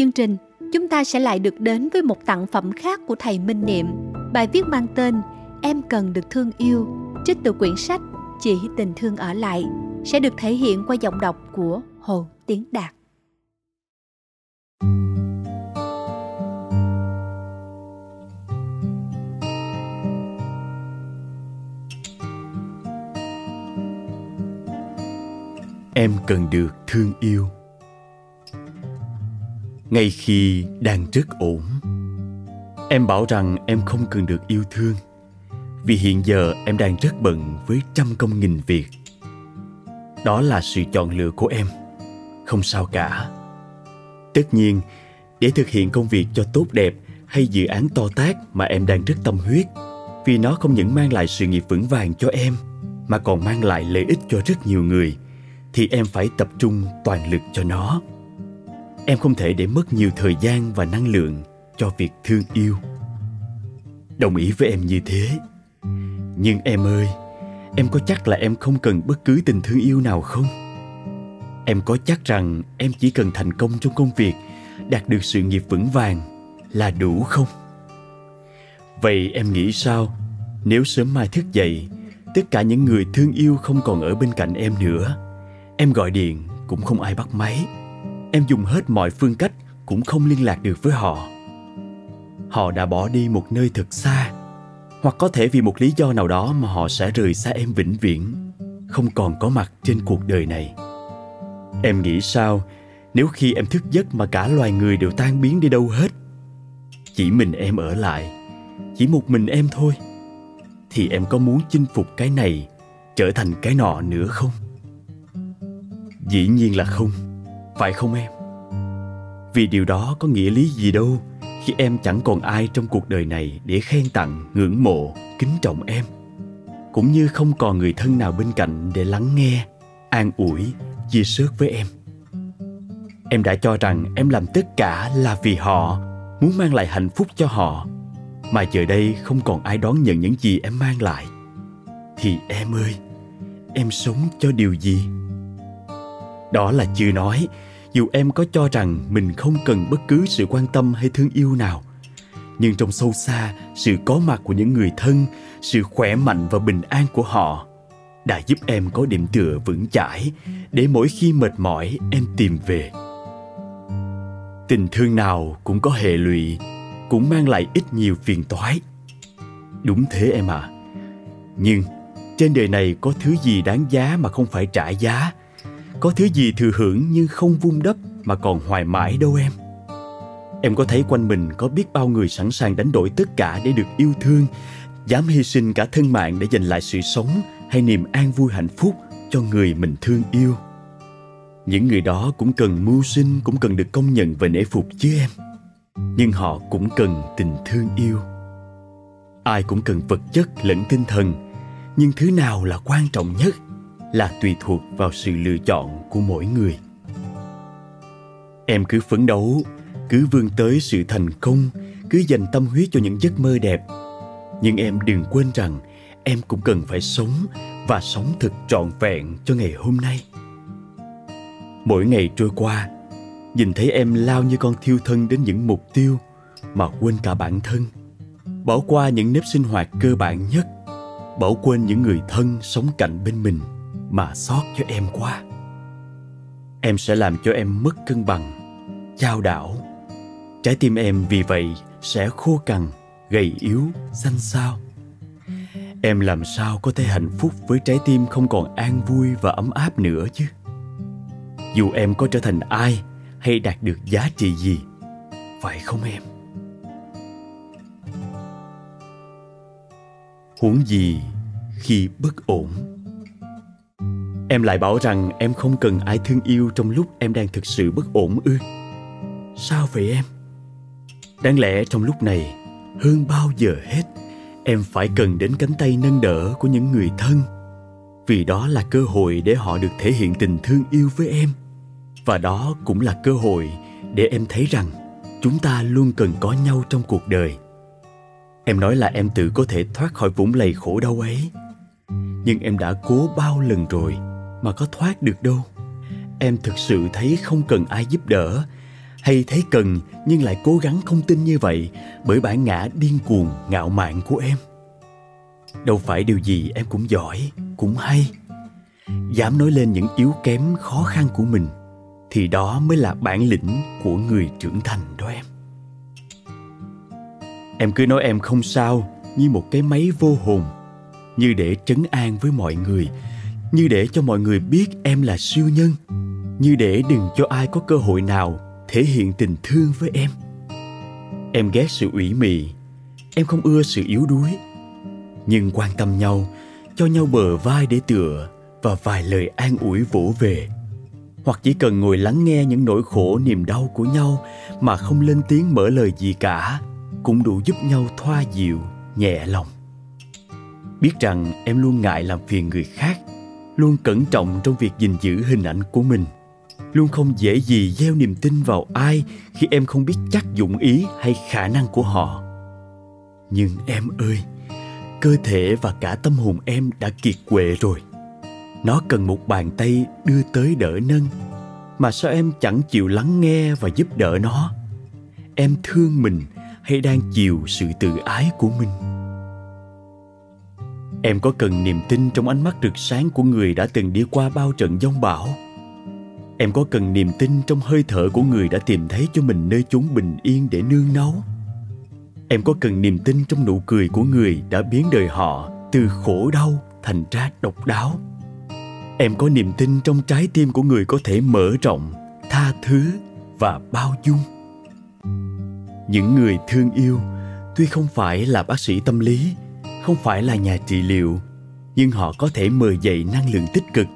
Chương trình, chúng ta sẽ lại được đến với một tặng phẩm khác của thầy Minh Niệm. Bài viết mang tên Em cần được thương yêu, trích từ quyển sách Chỉ tình thương ở lại, sẽ được thể hiện qua giọng đọc của Hồ Tiến Đạt. em cần được thương yêu ngay khi đang rất ổn, em bảo rằng em không cần được yêu thương. Vì hiện giờ em đang rất bận với trăm công nghìn việc. Đó là sự chọn lựa của em, không sao cả. Tất nhiên, để thực hiện công việc cho tốt đẹp hay dự án to tác mà em đang rất tâm huyết, vì nó không những mang lại sự nghiệp vững vàng cho em, mà còn mang lại lợi ích cho rất nhiều người, thì em phải tập trung toàn lực cho nó em không thể để mất nhiều thời gian và năng lượng cho việc thương yêu. Đồng ý với em như thế. Nhưng em ơi, em có chắc là em không cần bất cứ tình thương yêu nào không? Em có chắc rằng em chỉ cần thành công trong công việc, đạt được sự nghiệp vững vàng là đủ không? Vậy em nghĩ sao? Nếu sớm mai thức dậy, tất cả những người thương yêu không còn ở bên cạnh em nữa, em gọi điện cũng không ai bắt máy em dùng hết mọi phương cách, cũng không liên lạc được với họ. Họ đã bỏ đi một nơi thật xa, hoặc có thể vì một lý do nào đó mà họ sẽ rời xa em vĩnh viễn, không còn có mặt trên cuộc đời này. Em nghĩ sao nếu khi em thức giấc mà cả loài người đều tan biến đi đâu hết? Chỉ mình em ở lại, chỉ một mình em thôi. Thì em có muốn chinh phục cái này trở thành cái nọ nữa không? Dĩ nhiên là không phải không em? Vì điều đó có nghĩa lý gì đâu, khi em chẳng còn ai trong cuộc đời này để khen tặng, ngưỡng mộ, kính trọng em. Cũng như không còn người thân nào bên cạnh để lắng nghe, an ủi, chia sớt với em. Em đã cho rằng em làm tất cả là vì họ, muốn mang lại hạnh phúc cho họ. Mà giờ đây không còn ai đón nhận những gì em mang lại. Thì em ơi, em sống cho điều gì? Đó là chưa nói dù em có cho rằng mình không cần bất cứ sự quan tâm hay thương yêu nào, nhưng trong sâu xa, sự có mặt của những người thân, sự khỏe mạnh và bình an của họ đã giúp em có điểm tựa vững chãi để mỗi khi mệt mỏi, em tìm về. Tình thương nào cũng có hệ lụy, cũng mang lại ít nhiều phiền toái. Đúng thế em ạ. À. nhưng trên đời này có thứ gì đáng giá mà không phải trả giá? Có thứ gì thừa hưởng nhưng không vun đắp mà còn hoài mãi đâu em? Em có thấy quanh mình có biết bao người sẵn sàng đánh đổi tất cả để được yêu thương, dám hy sinh cả thân mạng để giành lại sự sống hay niềm an vui hạnh phúc cho người mình thương yêu? Những người đó cũng cần mưu sinh, cũng cần được công nhận và nể phục chứ em. Nhưng họ cũng cần tình thương yêu. Ai cũng cần vật chất lẫn tinh thần, nhưng thứ nào là quan trọng nhất? Là tùy thuộc vào sự lựa chọn của mỗi người. Em cứ phấn đấu, cứ vươn tới sự thành công, cứ dành tâm huyết cho những giấc mơ đẹp. Nhưng em đừng quên rằng em cũng cần phải sống và sống thật trọn vẹn cho ngày hôm nay. Mỗi ngày trôi qua, nhìn thấy em lao như con thiêu thân đến những mục tiêu mà quên cả bản thân, bỏ qua những nếp sinh hoạt cơ bản nhất, bỏ quên những người thân sống cạnh bên mình mà xót cho em quá. Em sẽ làm cho em mất cân bằng, chao đảo. Trái tim em vì vậy sẽ khô cằn, gầy yếu, xanh xao. Em làm sao có thể hạnh phúc với trái tim không còn an vui và ấm áp nữa chứ? Dù em có trở thành ai hay đạt được giá trị gì, phải không em? Huống gì khi bất ổn? Em lại bảo rằng em không cần ai thương yêu trong lúc em đang thực sự bất ổn ư. Sao vậy em? Đáng lẽ trong lúc này, hơn bao giờ hết, em phải cần đến cánh tay nâng đỡ của những người thân. Vì đó là cơ hội để họ được thể hiện tình thương yêu với em. Và đó cũng là cơ hội để em thấy rằng chúng ta luôn cần có nhau trong cuộc đời. Em nói là em tự có thể thoát khỏi vũng lầy khổ đau ấy. Nhưng em đã cố bao lần rồi mà có thoát được đâu. Em thực sự thấy không cần ai giúp đỡ, hay thấy cần nhưng lại cố gắng không tin như vậy bởi bản ngã điên cuồng, ngạo mạn của em. Đâu phải điều gì em cũng giỏi, cũng hay. Dám nói lên những yếu kém khó khăn của mình, thì đó mới là bản lĩnh của người trưởng thành đó em. Em cứ nói em không sao như một cái máy vô hồn, như để trấn an với mọi người như để cho mọi người biết em là siêu nhân. Như để đừng cho ai có cơ hội nào thể hiện tình thương với em. Em ghét sự ủy mị. Em không ưa sự yếu đuối. Nhưng quan tâm nhau, cho nhau bờ vai để tựa và vài lời an ủi vỗ về. Hoặc chỉ cần ngồi lắng nghe những nỗi khổ, niềm đau của nhau mà không lên tiếng mở lời gì cả, cũng đủ giúp nhau thoa dịu, nhẹ lòng. Biết rằng em luôn ngại làm phiền người khác luôn cẩn trọng trong việc gìn giữ hình ảnh của mình. Luôn không dễ gì gieo niềm tin vào ai khi em không biết chắc dụng ý hay khả năng của họ. Nhưng em ơi, cơ thể và cả tâm hồn em đã kiệt quệ rồi. Nó cần một bàn tay đưa tới đỡ nâng, mà sao em chẳng chịu lắng nghe và giúp đỡ nó? Em thương mình hay đang chịu sự tự ái của mình? Em có cần niềm tin trong ánh mắt rực sáng của người đã từng đi qua bao trận giông bão? Em có cần niềm tin trong hơi thở của người đã tìm thấy cho mình nơi chốn bình yên để nương náu? Em có cần niềm tin trong nụ cười của người đã biến đời họ từ khổ đau thành ra độc đáo? Em có niềm tin trong trái tim của người có thể mở rộng, tha thứ và bao dung? Những người thương yêu, tuy không phải là bác sĩ tâm lý không phải là nhà trị liệu, nhưng họ có thể mời dậy năng lượng tích cực,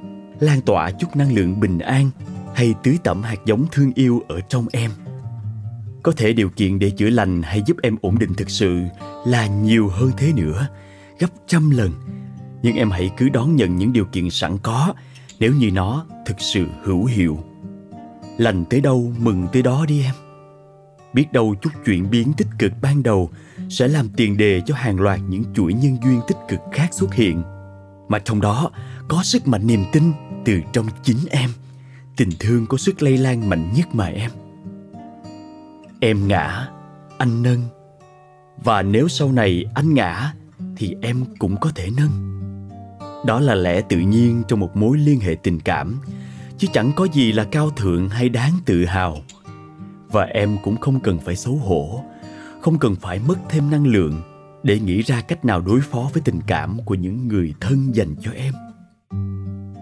lan tỏa chút năng lượng bình an hay tưới tẩm hạt giống thương yêu ở trong em. Có thể điều kiện để chữa lành hay giúp em ổn định thực sự là nhiều hơn thế nữa, gấp trăm lần. Nhưng em hãy cứ đón nhận những điều kiện sẵn có, nếu như nó thực sự hữu hiệu. Lành tới đâu mừng tới đó đi em. Biết đâu chút chuyển biến tích cực ban đầu sẽ làm tiền đề cho hàng loạt những chuỗi nhân duyên tích cực khác xuất hiện. Mà trong đó, có sức mạnh niềm tin từ trong chính em. Tình thương có sức lây lan mạnh nhất mà em. Em ngã, anh nâng. Và nếu sau này anh ngã, thì em cũng có thể nâng. Đó là lẽ tự nhiên trong một mối liên hệ tình cảm, chứ chẳng có gì là cao thượng hay đáng tự hào. Và em cũng không cần phải xấu hổ không cần phải mất thêm năng lượng để nghĩ ra cách nào đối phó với tình cảm của những người thân dành cho em.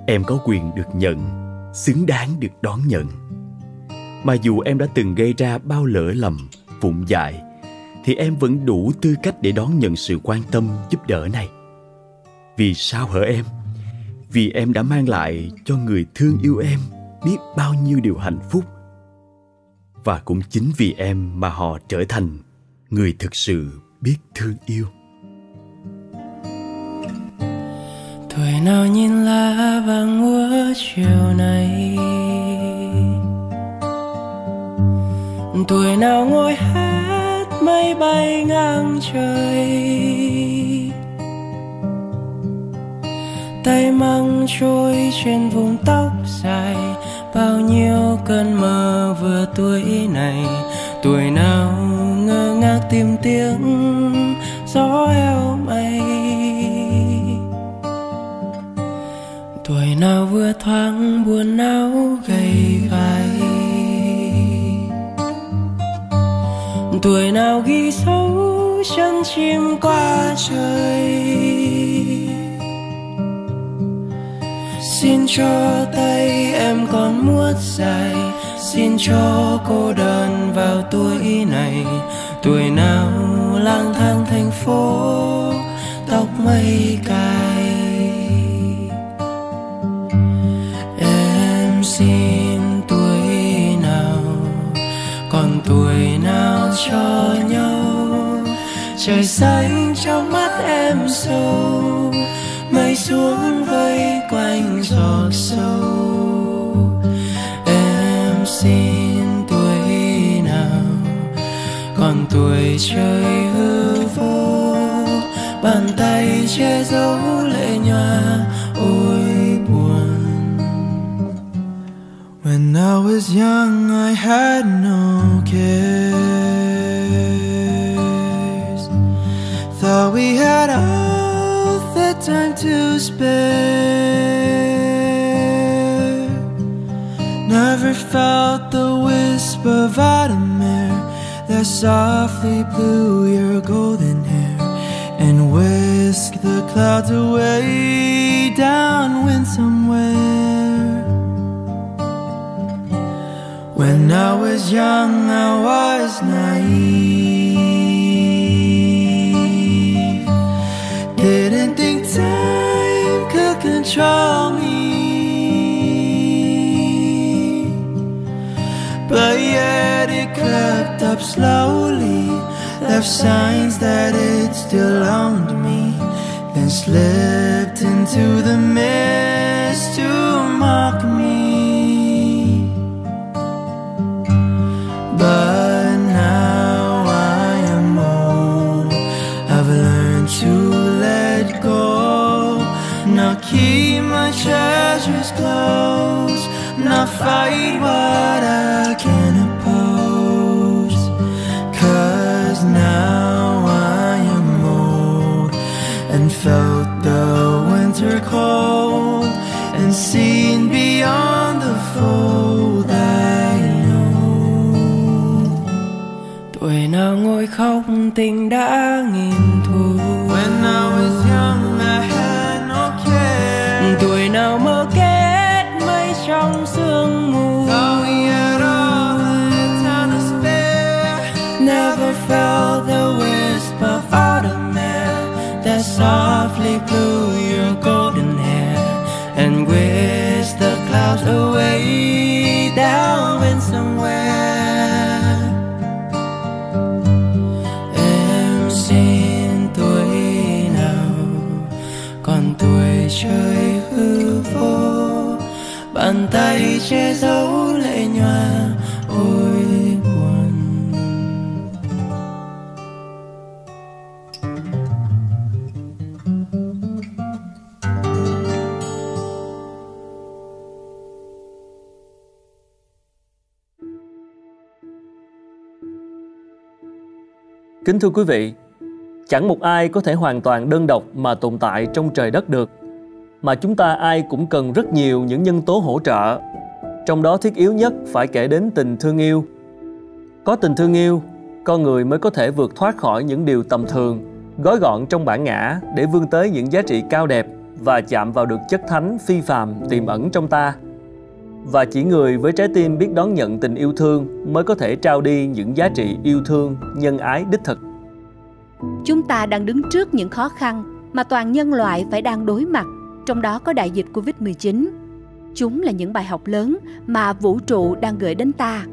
Em có quyền được nhận, xứng đáng được đón nhận. Mà dù em đã từng gây ra bao lỡ lầm, vụng dại, thì em vẫn đủ tư cách để đón nhận sự quan tâm giúp đỡ này. Vì sao hở em? Vì em đã mang lại cho người thương yêu em biết bao nhiêu điều hạnh phúc. Và cũng chính vì em mà họ trở thành người thực sự biết thương yêu. Tuổi nào nhìn lá vàng úa chiều nay? Tuổi nào ngồi hát mây bay ngang trời? Tay măng trôi trên vùng tóc dài, bao nhiêu cơn mơ vừa tuổi này? Tuổi nào ngơ ngác tìm tiếng gió eo mây. Tuổi nào vừa thoáng buồn não gầy gầy tuổi nào ghi sâu chân chim qua trời. Xin cho tay em còn muốt dài xin cho cô đơn vào tuổi này. Tuổi nào lang thang thành phố, tóc mây cài em xin tuổi nào, còn tuổi nào cho nhau? Trời xanh trong mắt em sâu, mây xuống vây quanh giọt sâu. When I was young, I had no cares. Thought we had all the time to spare. Never felt softly blew your golden hair and whisked the clouds away downwind somewhere. When I was young, I was naive. Didn't think time could control slowly, left signs that it still owned me, then slipped into the mist to mock me. But now I am old. I've learned to let go. Now keep my treasures close. Now fight what I back home and seen beyond the fold I know. tuổi nào ngồi khóc tình đã nghìn away down in somewhere em xin tuổi nào, còn tuổi trời hư vô, bàn tay che giấu Kính thưa quý vị, chẳng một ai có thể hoàn toàn đơn độc mà tồn tại trong trời đất được, mà chúng ta ai cũng cần rất nhiều những nhân tố hỗ trợ. Trong đó thiết yếu nhất phải kể đến tình thương yêu. Có tình thương yêu, con người mới có thể vượt thoát khỏi những điều tầm thường, gói gọn trong bản ngã để vươn tới những giá trị cao đẹp và chạm vào được chất thánh phi phàm tiềm ẩn trong ta. Và chỉ người với trái tim biết đón nhận tình yêu thương mới có thể trao đi những giá trị yêu thương, nhân ái đích thực. Chúng ta đang đứng trước những khó khăn mà toàn nhân loại phải đang đối mặt, trong đó có đại dịch Covid-19. Chúng là những bài học lớn mà vũ trụ đang gửi đến ta.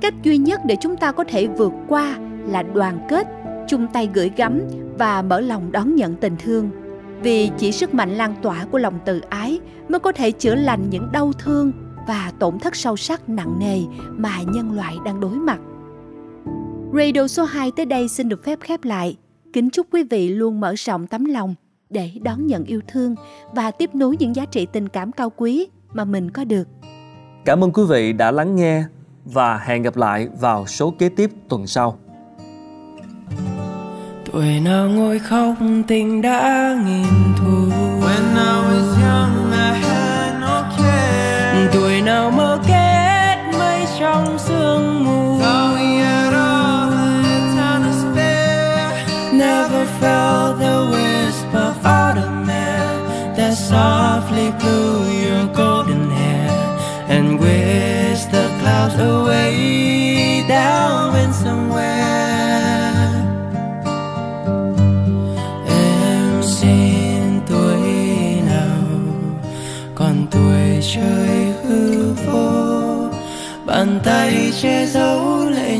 Cách duy nhất để chúng ta có thể vượt qua là đoàn kết, chung tay gửi gắm và mở lòng đón nhận tình thương. Vì chỉ sức mạnh lan tỏa của lòng từ ái mới có thể chữa lành những đau thương và tổn thất sâu sắc nặng nề mà nhân loại đang đối mặt. Radio số 2 tới đây xin được phép khép lại. Kính chúc quý vị luôn mở rộng tấm lòng để đón nhận yêu thương và tiếp nối những giá trị tình cảm cao quý mà mình có được. Cảm ơn quý vị đã lắng nghe và hẹn gặp lại vào số kế tiếp tuần sau. Tuổi nào ngồi khóc tình đã nghìn thu When I was young nào mơ kết mây trong sương mù. Never felt the wisp of autumn air That softly blew your golden hair And whisked the clouds away Down in somewhere. Em xin tuổi nào, Còn tuổi chơi Bàn tay che giấu lệ